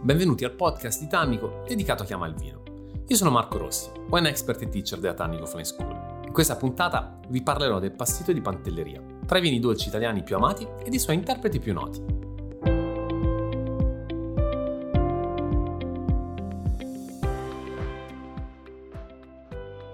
benvenuti al podcast di Tannico dedicato a chi ama il vino. Io sono Marco Rossi, wine expert e teacher della Tannico Flying School. In questa puntata vi parlerò del passito di Pantelleria, tra i vini dolci italiani più amati e dei suoi interpreti più noti.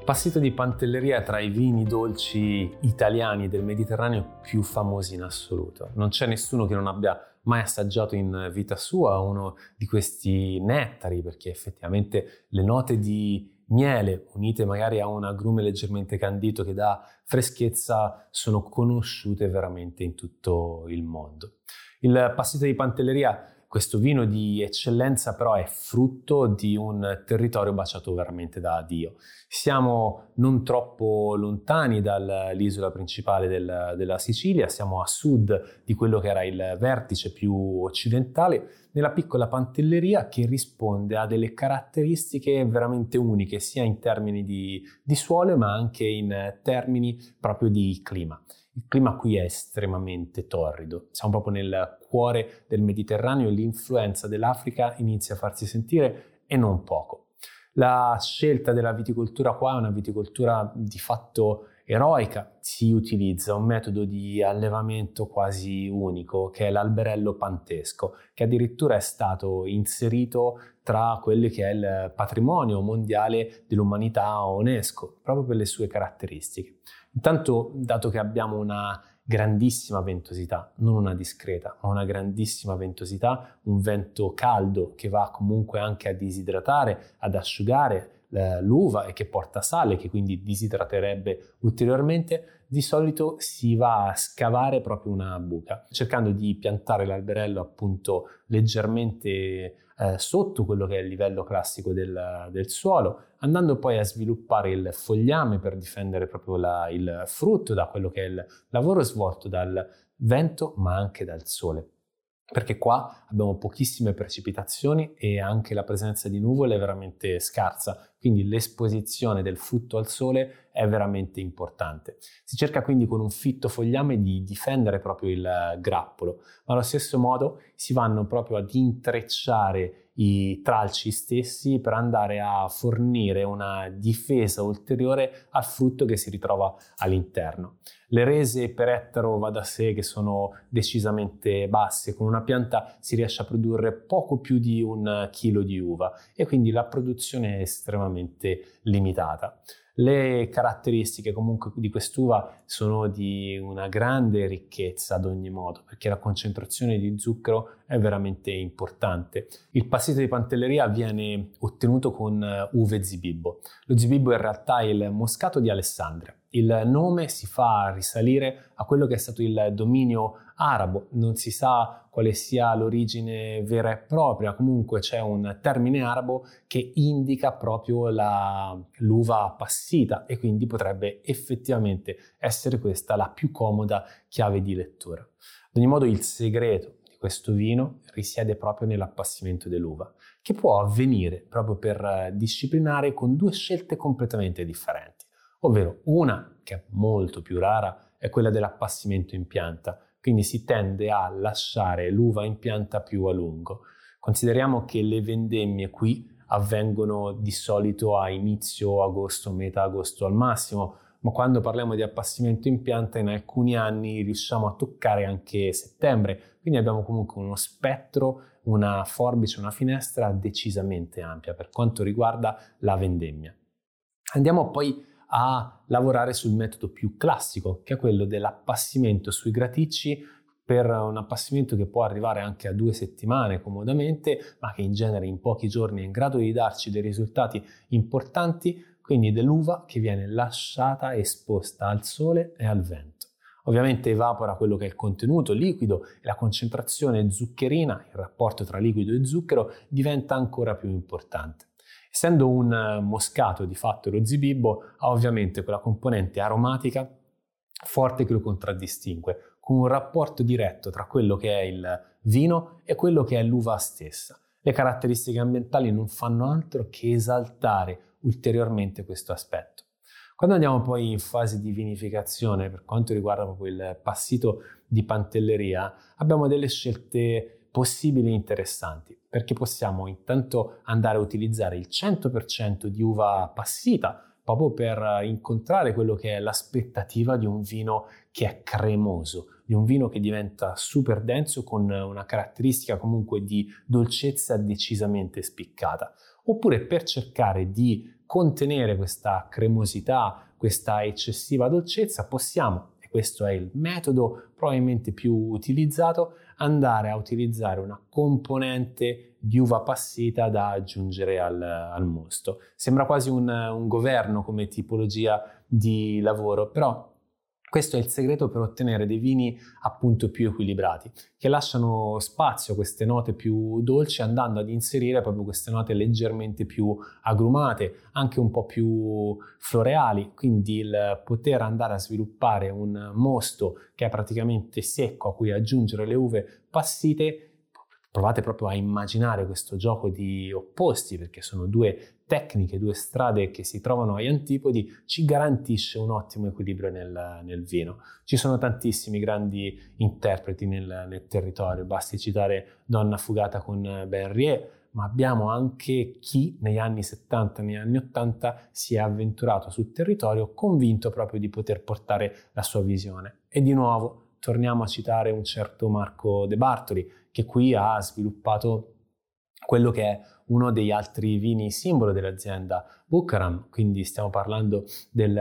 Passito di Pantelleria è tra i vini dolci italiani del Mediterraneo più famosi in assoluto. Non c'è nessuno che non abbia mai assaggiato in vita sua uno di questi nettari, perché effettivamente le note di miele unite magari a un agrume leggermente candito che dà freschezza sono conosciute veramente in tutto il mondo. Il passito di Pantelleria questo vino di eccellenza però è frutto di un territorio baciato veramente da Dio. Siamo non troppo lontani dall'isola principale del, della Sicilia, siamo a sud di quello che era il vertice più occidentale, nella piccola pantelleria che risponde a delle caratteristiche veramente uniche, sia in termini di, di suolo ma anche in termini proprio di clima. Il clima qui è estremamente torrido, siamo proprio nel cuore del Mediterraneo e l'influenza dell'Africa inizia a farsi sentire e non poco. La scelta della viticoltura qua è una viticoltura di fatto eroica, si utilizza un metodo di allevamento quasi unico che è l'alberello pantesco, che addirittura è stato inserito tra quelli che è il patrimonio mondiale dell'umanità UNESCO, proprio per le sue caratteristiche. Intanto, dato che abbiamo una grandissima ventosità, non una discreta, ma una grandissima ventosità, un vento caldo che va comunque anche a disidratare, ad asciugare eh, l'uva e che porta sale, che quindi disidraterebbe ulteriormente, di solito si va a scavare proprio una buca, cercando di piantare l'alberello appunto leggermente eh, sotto quello che è il livello classico del, del, suolo, andando poi a sviluppare il fogliame per difendere proprio la, il frutto da quello che è il lavoro svolto dal vento ma anche dal sole perché qua abbiamo pochissime precipitazioni e anche la presenza di nuvole è veramente scarsa, quindi l'esposizione del frutto al sole è veramente importante. Si cerca quindi con un fitto fogliame di difendere proprio il grappolo, ma allo stesso modo si vanno proprio ad intrecciare i tralci stessi per andare a fornire una difesa ulteriore al frutto che si ritrova all'interno. Le rese per ettaro va da sé che sono decisamente basse, con una pianta si riesce a produrre poco più di un chilo di uva e quindi la produzione è estremamente limitata. Le caratteristiche comunque di quest'uva sono di una grande ricchezza ad ogni modo, perché la concentrazione di zucchero è veramente importante. Il passito di pantelleria viene ottenuto con eh, uve zibibbo. Lo zibibbo in realtà è il moscato di Alessandria. Il nome si fa risalire a quello che è stato il dominio arabo, non si sa quale sia l'origine vera e propria, comunque c'è un termine arabo che indica proprio la, l'uva appassita e quindi potrebbe effettivamente essere questa la più comoda chiave di lettura. Ad ogni modo il segreto questo vino risiede proprio nell'appassimento dell'uva, che può avvenire proprio per disciplinare con due scelte completamente differenti, ovvero una che è molto più rara è quella dell'appassimento in pianta, quindi si tende a lasciare l'uva in pianta più a lungo. Consideriamo che le vendemmie qui avvengono di solito a inizio agosto, metà agosto al massimo, ma quando parliamo di appassimento in pianta in alcuni anni riusciamo a toccare anche settembre, quindi abbiamo comunque uno spettro, una forbice, una finestra decisamente ampia per quanto riguarda la vendemmia. Andiamo poi a lavorare sul metodo più classico, che è quello dell'appassimento sui graticci per un appassimento che può arrivare anche a due settimane comodamente, ma che in genere in pochi giorni è in grado di darci dei risultati importanti, quindi dell'uva che viene lasciata esposta al sole e al vento. Ovviamente evapora quello che è il contenuto liquido e la concentrazione zuccherina, il rapporto tra liquido e zucchero, diventa ancora più importante. Essendo un eh, moscato di fatto lo zibibbo, ha ovviamente quella componente aromatica forte che lo contraddistingue, con un rapporto diretto tra quello che è il vino e quello che è l'uva stessa. Le caratteristiche ambientali non fanno altro che esaltare ulteriormente questo aspetto. Quando andiamo poi in fase di vinificazione, per quanto riguarda proprio il passito di pantelleria, abbiamo delle scelte possibili e interessanti, perché possiamo intanto andare a utilizzare il 100% di uva passita proprio per incontrare quello che è l'aspettativa di un vino che è cremoso, di un vino che diventa super denso con una caratteristica comunque di dolcezza decisamente spiccata, oppure per cercare di contenere questa cremosità, questa eccessiva dolcezza, possiamo, e questo è il metodo probabilmente più utilizzato, andare a utilizzare una componente di uva passita da aggiungere al, al mosto. Sembra quasi un, un governo come tipologia di lavoro, però questo è il segreto per ottenere dei vini appunto più equilibrati, che lasciano spazio a queste note più dolci andando ad inserire proprio queste note leggermente più agrumate, anche un po' più floreali, quindi il poter andare a sviluppare un mosto che è praticamente secco a cui aggiungere le uve passite provate proprio a immaginare questo gioco di opposti, perché sono due tecniche, due strade che si trovano agli antipodi, ci garantisce un ottimo equilibrio nel, nel vino. Ci sono tantissimi grandi interpreti nel, nel, territorio, basti citare Donna Fugata con Benrier, ma abbiamo anche chi negli anni 70, negli anni 80 si è avventurato sul territorio convinto proprio di poter portare la sua visione. E di nuovo torniamo a citare un certo Marco De Bartoli, che qui ha sviluppato quello che è uno degli altri vini simbolo dell'azienda Bucaram, quindi stiamo parlando del,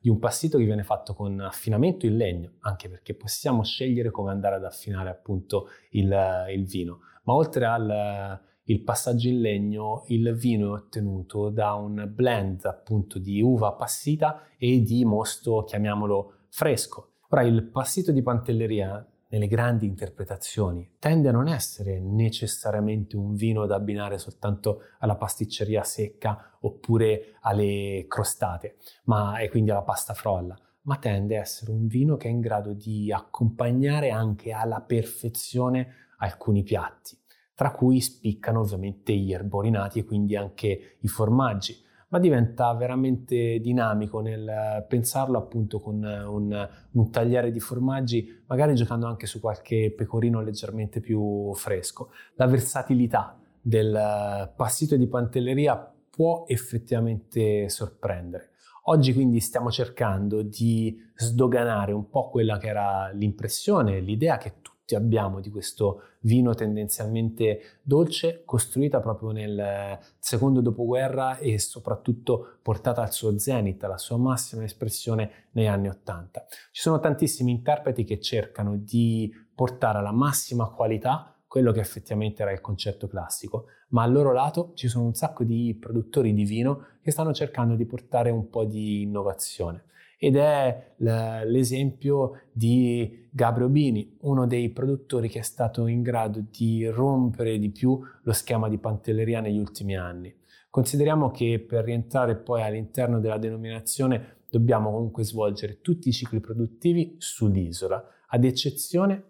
di un passito che viene fatto con affinamento in legno, anche perché possiamo scegliere come andare ad affinare appunto il, il vino. Ma oltre al passaggio in legno, il vino è ottenuto da un blend appunto di uva passita e di mosto, chiamiamolo fresco. Ora il passito di Pantelleria nelle grandi interpretazioni tende a non essere necessariamente un vino da abbinare soltanto alla pasticceria secca oppure alle crostate, ma, e quindi alla pasta frolla, ma tende a essere un vino che è in grado di accompagnare anche alla perfezione alcuni piatti, tra cui spiccano ovviamente gli erborinati e quindi anche i formaggi ma diventa veramente dinamico nel pensarlo appunto con un, un tagliare di formaggi, magari giocando anche su qualche pecorino leggermente più fresco. La versatilità del passito di pantelleria può effettivamente sorprendere. Oggi quindi stiamo cercando di sdoganare un po' quella che era l'impressione, l'idea che tutti tutti abbiamo di questo vino tendenzialmente dolce, costruita proprio nel secondo dopoguerra e soprattutto portata al suo zenith, alla sua massima espressione negli anni Ottanta. Ci sono tantissimi interpreti che cercano di portare alla massima qualità quello che effettivamente era il concetto classico, ma al loro lato ci sono un sacco di produttori di vino che stanno cercando di portare un po' di innovazione ed è l'esempio di Gabriel Bini, uno dei produttori che è stato in grado di rompere di più lo schema di Pantelleria negli ultimi anni. Consideriamo che per rientrare poi all'interno della denominazione dobbiamo comunque svolgere tutti i cicli produttivi sull'isola, ad eccezione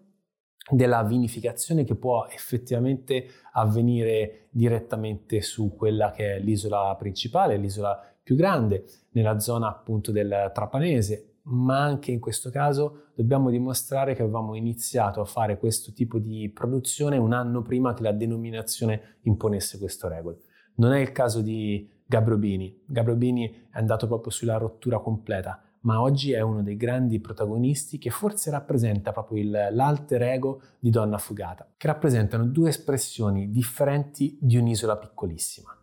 della vinificazione che può effettivamente avvenire direttamente su quella che è l'isola principale, l'isola più grande, nella zona appunto del Trapanese, ma anche in questo caso dobbiamo dimostrare che avevamo iniziato a fare questo tipo di produzione un anno prima che la denominazione imponesse queste regole. Non è il caso di Gabrobini. Gabrobini è andato proprio sulla rottura completa, ma oggi è uno dei grandi protagonisti che forse rappresenta proprio il, l'alter ego di Donna Fugata, che rappresentano due espressioni differenti di un'isola piccolissima.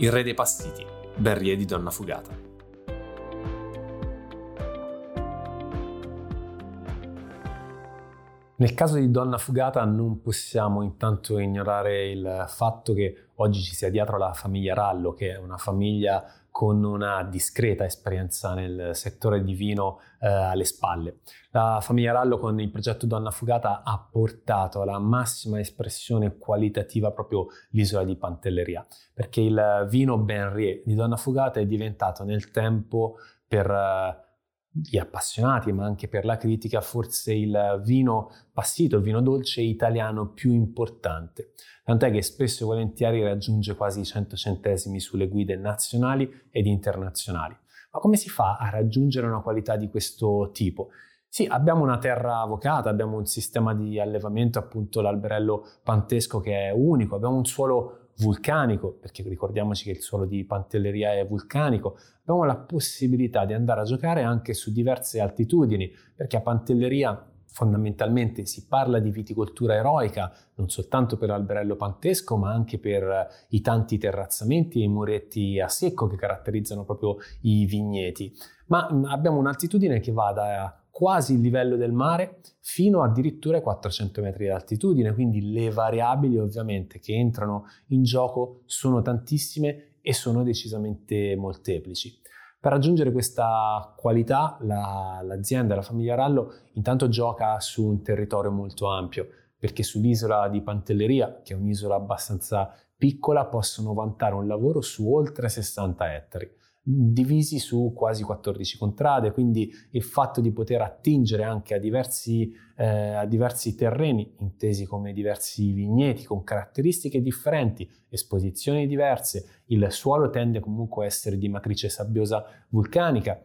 Il re dei passiti, Berrie di Donna Fugata. Nel caso di Donna Fugata non possiamo intanto ignorare il fatto che oggi ci sia dietro la famiglia Rallo, che è una famiglia con una discreta esperienza nel settore di vino eh, alle spalle. La famiglia Rallo con il progetto Donna Fugata ha portato alla massima espressione qualitativa proprio l'isola di Pantelleria, perché il vino Benrier di Donna Fugata è diventato nel tempo per eh, gli appassionati, ma anche per la critica, forse il vino passito, il vino dolce italiano più importante. Tant'è che spesso e volentieri raggiunge quasi 100 centesimi sulle guide nazionali ed internazionali. Ma come si fa a raggiungere una qualità di questo tipo? Sì, abbiamo una terra avocata, abbiamo un sistema di allevamento, appunto l'alberello pantesco che è unico, abbiamo un suolo vulcanico, perché ricordiamoci che il suolo di Pantelleria è vulcanico, abbiamo la possibilità di andare a giocare anche su diverse altitudini, perché a Pantelleria fondamentalmente si parla di viticoltura eroica, non soltanto per l'alberello pantesco, ma anche per i tanti terrazzamenti e i muretti a secco che caratterizzano proprio i vigneti. Ma abbiamo un'altitudine che va da quasi il livello del mare fino addirittura ai 400 metri di altitudine, quindi le variabili ovviamente che entrano in gioco sono tantissime e sono decisamente molteplici. Per raggiungere questa qualità la, l'azienda, la famiglia Rallo, intanto gioca su un territorio molto ampio, perché sull'isola di Pantelleria, che è un'isola abbastanza piccola, possono vantare un lavoro su oltre 60 ettari divisi su quasi 14 contrade, quindi il fatto di poter attingere anche a diversi, eh, a diversi terreni, intesi come diversi vigneti con caratteristiche differenti, esposizioni diverse, il suolo tende comunque a essere di matrice sabbiosa vulcanica,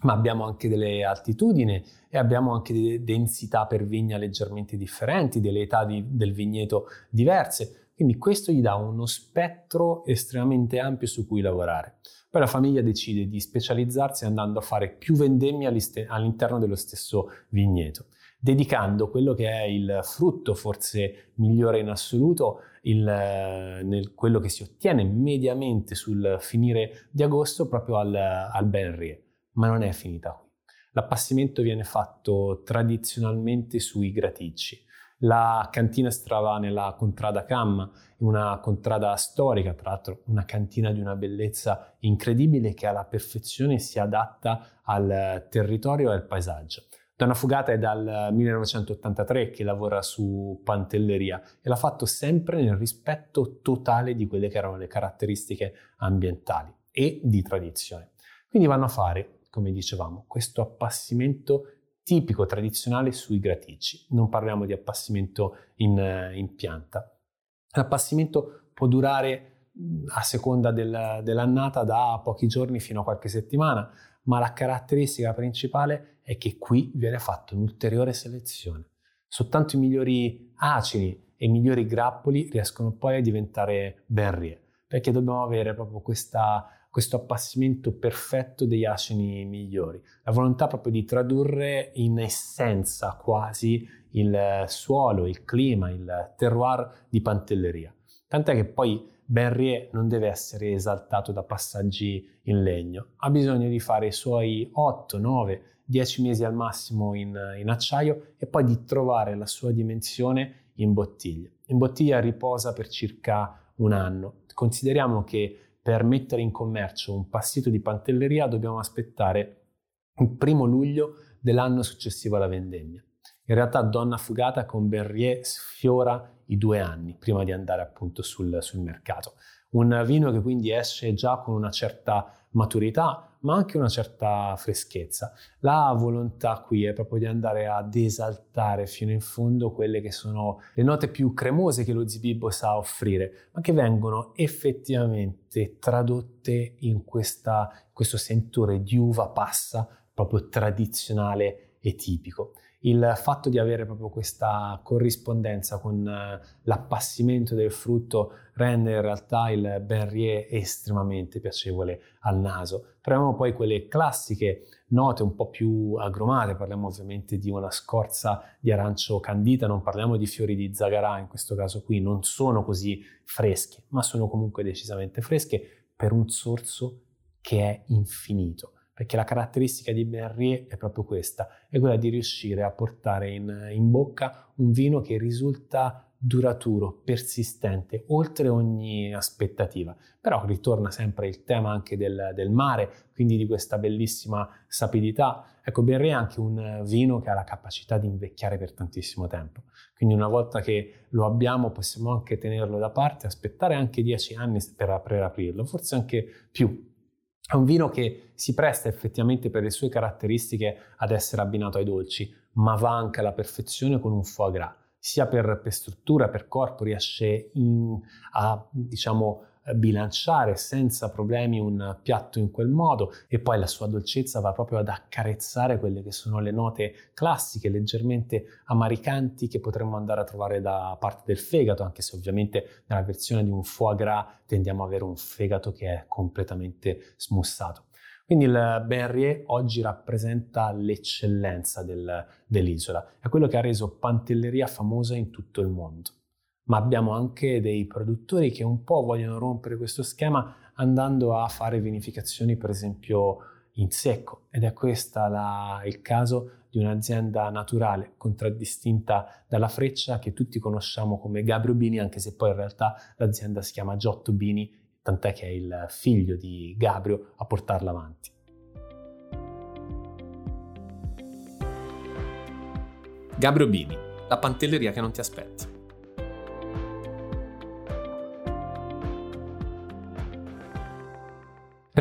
ma abbiamo anche delle altitudini e abbiamo anche delle densità per vigna leggermente differenti, delle età di, del vigneto diverse, quindi questo gli dà uno spettro estremamente ampio su cui lavorare. Poi la famiglia decide di specializzarsi andando a fare più vendemmie all'interno dello stesso vigneto, dedicando quello che è il frutto forse migliore in assoluto, il, nel, quello che si ottiene mediamente sul finire di agosto proprio al, al Ben Rie. Ma non è finita qui. L'appassimento viene fatto tradizionalmente sui graticci. La cantina si trova nella Contrada Camma, una contrada storica, tra l'altro una cantina di una bellezza incredibile che alla perfezione si adatta al territorio e al paesaggio. Donna Fugata è dal 1983 che lavora su Pantelleria e l'ha fatto sempre nel rispetto totale di quelle che erano le caratteristiche ambientali e di tradizione. Quindi vanno a fare, come dicevamo, questo appassimento tipico tradizionale sui graticci. Non parliamo di appassimento in, in pianta. L'appassimento può durare a seconda del, dell'annata da pochi giorni fino a qualche settimana, ma la caratteristica principale è che qui viene fatta un'ulteriore selezione. Soltanto i migliori acini e i migliori grappoli riescono poi a diventare berrie, perché dobbiamo avere proprio questa questo appassimento perfetto degli acini migliori, la volontà proprio di tradurre in essenza quasi il suolo, il clima, il terroir di Pantelleria. Tant'è che poi Benrier non deve essere esaltato da passaggi in legno, ha bisogno di fare i suoi 8, 9, 10 mesi al massimo in, in acciaio e poi di trovare la sua dimensione in bottiglia. In bottiglia riposa per circa un anno. Consideriamo che per mettere in commercio un passito di pantelleria dobbiamo aspettare il primo luglio dell'anno successivo alla vendemmia. In realtà Donna Fugata con Berrier sfiora i due anni prima di andare appunto sul, sul mercato. Un vino che quindi esce già con una certa maturità, ma anche una certa freschezza. La volontà qui è proprio di andare ad esaltare fino in fondo quelle che sono le note più cremose che lo Zibibbo sa offrire, ma che vengono effettivamente tradotte in questa, questo sentore di uva passa proprio tradizionale e tipico il fatto di avere proprio questa corrispondenza con eh, l'appassimento del frutto rende in realtà il Benrier estremamente piacevole al naso. Troviamo poi quelle classiche note un po' più agrumate, parliamo ovviamente di una scorza di arancio candita, non parliamo di fiori di zagarà in questo caso qui, non sono così fresche, ma sono comunque decisamente fresche per un sorso che è infinito perché la caratteristica di Benrier è proprio questa, è quella di riuscire a portare in, in bocca un vino che risulta duraturo, persistente, oltre ogni aspettativa. Però ritorna sempre il tema anche del, del mare, quindi di questa bellissima sapidità. Ecco, Berry è anche un vino che ha la capacità di invecchiare per tantissimo tempo. Quindi una volta che lo abbiamo possiamo anche tenerlo da parte, aspettare anche dieci anni per, per aprirlo, forse anche più, è un vino che si presta effettivamente per le sue caratteristiche ad essere abbinato ai dolci, ma va anche alla perfezione con un foie gras. Sia per, per struttura, per corpo, riesce in, a diciamo, bilanciare senza problemi un piatto in quel modo e poi la sua dolcezza va proprio ad accarezzare quelle che sono le note classiche, leggermente amaricanti che potremmo andare a trovare da parte del fegato, anche se ovviamente nella versione di un foie gras tendiamo ad avere un fegato che è completamente smussato. Quindi il Benrier oggi rappresenta l'eccellenza del, dell'isola, è quello che ha reso Pantelleria famosa in tutto il mondo ma abbiamo anche dei produttori che un po' vogliono rompere questo schema andando a fare vinificazioni per esempio in secco ed è questo il caso di un'azienda naturale contraddistinta dalla freccia che tutti conosciamo come Gabrio Bini anche se poi in realtà l'azienda si chiama Giotto Bini tant'è che è il figlio di Gabrio a portarla avanti. Gabrio Bini, la pantelleria che non ti aspetti.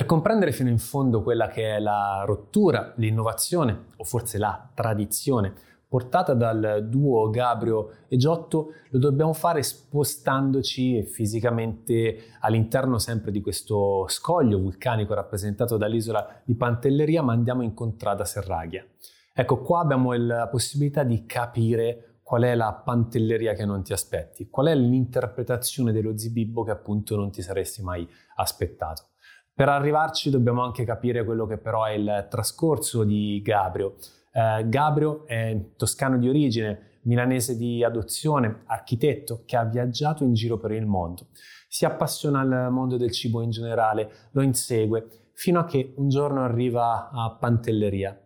Per comprendere fino in fondo quella che è la rottura, l'innovazione o forse la tradizione portata dal duo Gabrio e Giotto, lo dobbiamo fare spostandoci fisicamente all'interno sempre di questo scoglio vulcanico rappresentato dall'isola di Pantelleria, ma andiamo in contrada Serraghia. Ecco, qua abbiamo la possibilità di capire qual è la pantelleria che non ti aspetti, qual è l'interpretazione dello zibibbo che appunto non ti saresti mai aspettato. Per arrivarci dobbiamo anche capire quello che però è il trascorso di Gabrio. Eh, Gabrio è toscano di origine, milanese di adozione, architetto che ha viaggiato in giro per il mondo. Si appassiona al mondo del cibo in generale, lo insegue, fino a che un giorno arriva a Pantelleria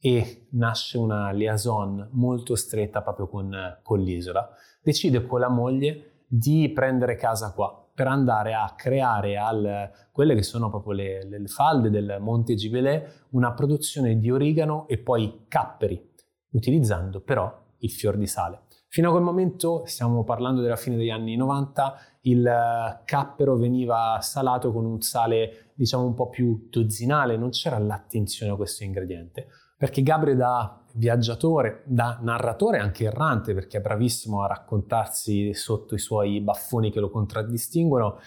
e nasce una liaison molto stretta proprio con, con l'isola. Decide con la moglie di prendere casa qua per andare a creare al, quelle che sono proprio le, le falde del Monte Gibelè una produzione di origano e poi capperi, utilizzando però il fior di sale. Fino a quel momento, stiamo parlando della fine degli anni 90, il cappero veniva salato con un sale diciamo un po' più dozzinale, non c'era l'attenzione a questo ingrediente, perché Gabriel da viaggiatore, da narratore anche errante, perché è bravissimo a raccontarsi sotto i suoi baffoni che lo contraddistinguono,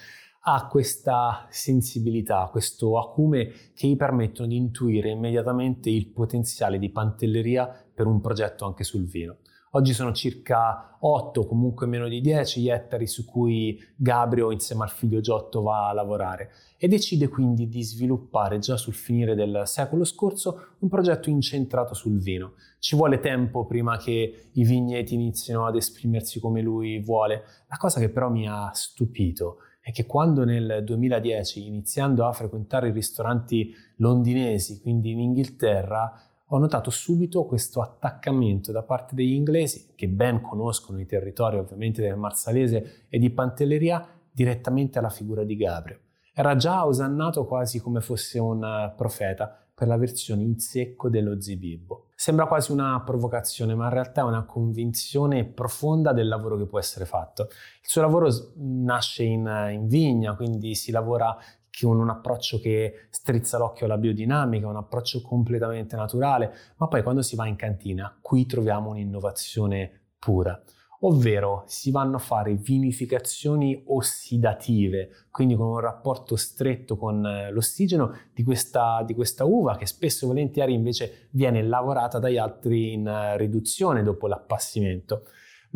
ha questa sensibilità, questo acume che gli permettono di intuire immediatamente il potenziale di pantelleria per un progetto anche sul vino. Oggi sono circa 8, comunque meno di 10 gli ettari su cui Gabrio insieme al figlio Giotto va a lavorare e decide quindi di sviluppare già sul finire del secolo scorso un progetto incentrato sul vino. Ci vuole tempo prima che i vigneti inizino ad esprimersi come lui vuole. La cosa che però mi ha stupito è che quando nel 2010, iniziando a frequentare i ristoranti londinesi, quindi in Inghilterra, ho notato subito questo attaccamento da parte degli inglesi, che ben conoscono i territori ovviamente del Marsalese e di Pantelleria, direttamente alla figura di Gabriel. Era già osannato quasi come fosse un eh, profeta per la versione in secco dello zibibbo. Sembra quasi una provocazione, ma in realtà è una convinzione profonda del lavoro che può essere fatto. Il suo lavoro nasce in, in vigna, quindi si lavora con un approccio che strizza l'occhio alla biodinamica, un approccio completamente naturale, ma poi quando si va in cantina, qui troviamo un'innovazione pura ovvero si vanno a fare vinificazioni ossidative, quindi con un rapporto stretto con eh, l'ossigeno di questa, di questa uva che spesso e volentieri invece viene lavorata dagli altri in eh, riduzione dopo l'appassimento.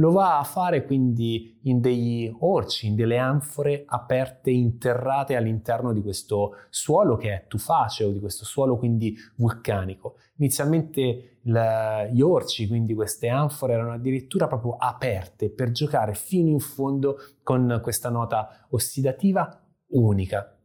Lo va a fare quindi in degli orci, in delle anfore aperte, interrate all'interno di questo suolo che è tufaceo, di questo suolo quindi vulcanico. Inizialmente gli orci, quindi queste anfore, erano addirittura proprio aperte per giocare fino in fondo con questa nota ossidativa unica.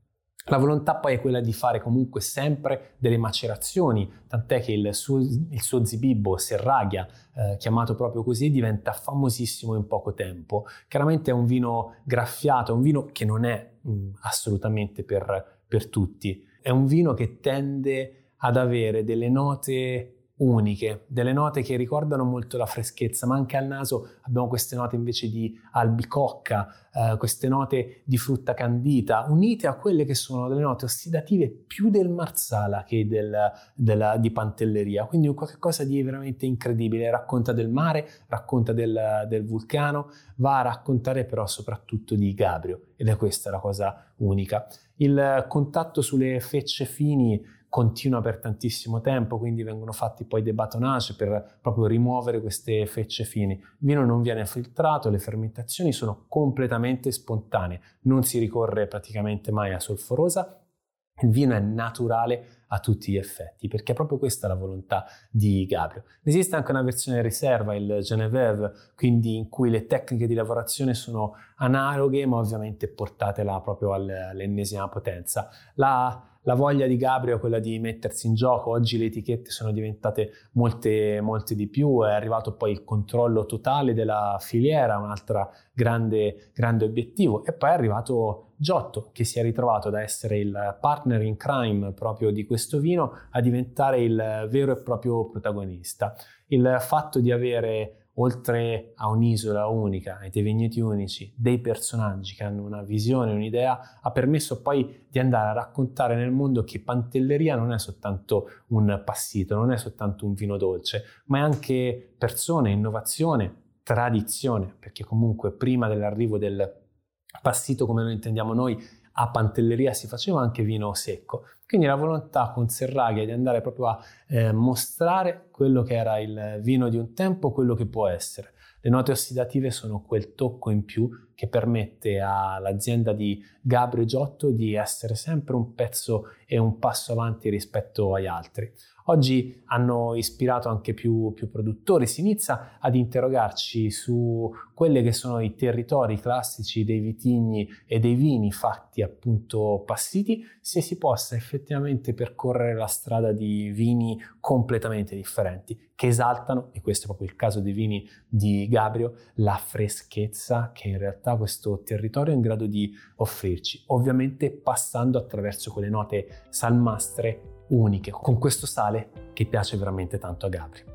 La volontà poi è quella di fare comunque sempre delle macerazioni, tant'è che il suo, il suo zibibbo, Serraghia, eh, chiamato proprio così, diventa famosissimo in poco tempo. Chiaramente è un vino graffiato, è un vino che non è mh, mm, assolutamente per, per tutti, è un vino che tende ad avere delle note uniche, delle note che ricordano molto la freschezza, ma anche al naso abbiamo queste note invece di albicocca, eh, queste note di frutta candita, unite a quelle che sono delle note ossidative più del marsala che del, della, di pantelleria, quindi qualcosa di veramente incredibile, racconta del mare, racconta del, del vulcano, va a raccontare però soprattutto di Gabrio ed è questa la cosa unica. Il contatto sulle fecce fini continua per tantissimo tempo, quindi vengono fatti poi dei batonage per proprio rimuovere queste fecce fini. Il vino non viene filtrato, le fermentazioni sono completamente spontanee, non si ricorre praticamente mai a solforosa, il vino è naturale a tutti gli effetti, perché è proprio questa la volontà di Gabriel. Esiste anche una versione riserva, il Genevieve, quindi in cui le tecniche di lavorazione sono analoghe, ma ovviamente portate là proprio all'ennesima potenza. La la voglia di Gabriel è quella di mettersi in gioco, oggi le etichette sono diventate molte, molte di più, è arrivato poi il controllo totale della filiera, un altro grande, grande obiettivo, e poi è arrivato Giotto che si è ritrovato da essere il partner in crime proprio di questo vino a diventare il vero e proprio protagonista. Il fatto di avere oltre a un'isola unica, ai dei vigneti unici, dei personaggi che hanno una visione, un'idea, ha permesso poi di andare a raccontare nel mondo che Pantelleria non è soltanto un passito, non è soltanto un vino dolce, ma è anche persone, innovazione, tradizione, perché comunque prima dell'arrivo del passito come lo intendiamo noi a Pantelleria si faceva anche vino secco. Quindi la volontà con Serraglia di andare proprio a eh, mostrare quello che era il vino di un tempo, quello che può essere. Le note ossidative sono quel tocco in più che permette all'azienda di Gabrio Giotto di essere sempre un pezzo e un passo avanti rispetto agli altri. Oggi hanno ispirato anche più, più produttori, si inizia ad interrogarci su quelli che sono i territori classici dei vitigni e dei vini fatti appunto passiti, se si possa effettivamente percorrere la strada di vini completamente differenti, che esaltano, e questo è proprio il caso dei vini di Gabrio, la freschezza che in realtà questo territorio è in grado di offrirci, ovviamente passando attraverso quelle note salmastre uniche, con questo sale che piace veramente tanto a Gabri.